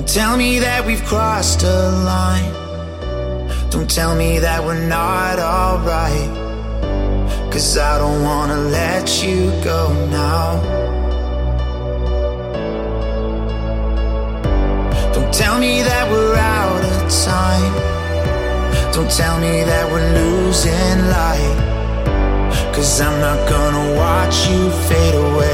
Don't tell me that we've crossed a line. Don't tell me that we're not alright. Cause I don't wanna let you go now. Don't tell me that we're out of time. Don't tell me that we're losing light. Cause I'm not gonna watch you fade away.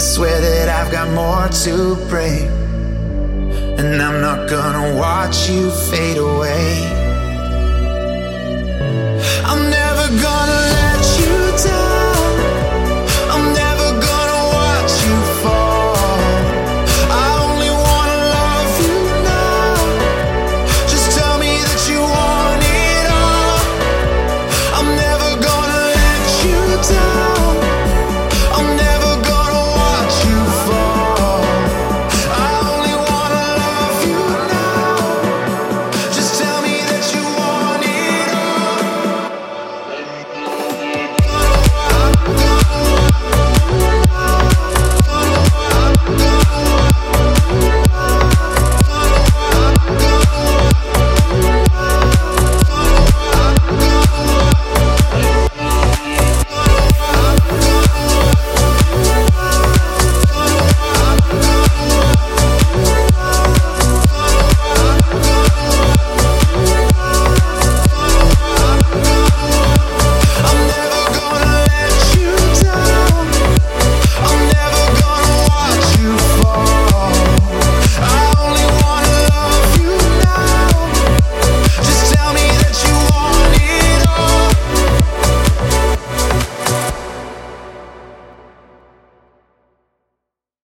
I swear that I've got more to bring. And I'm not gonna watch you fade away.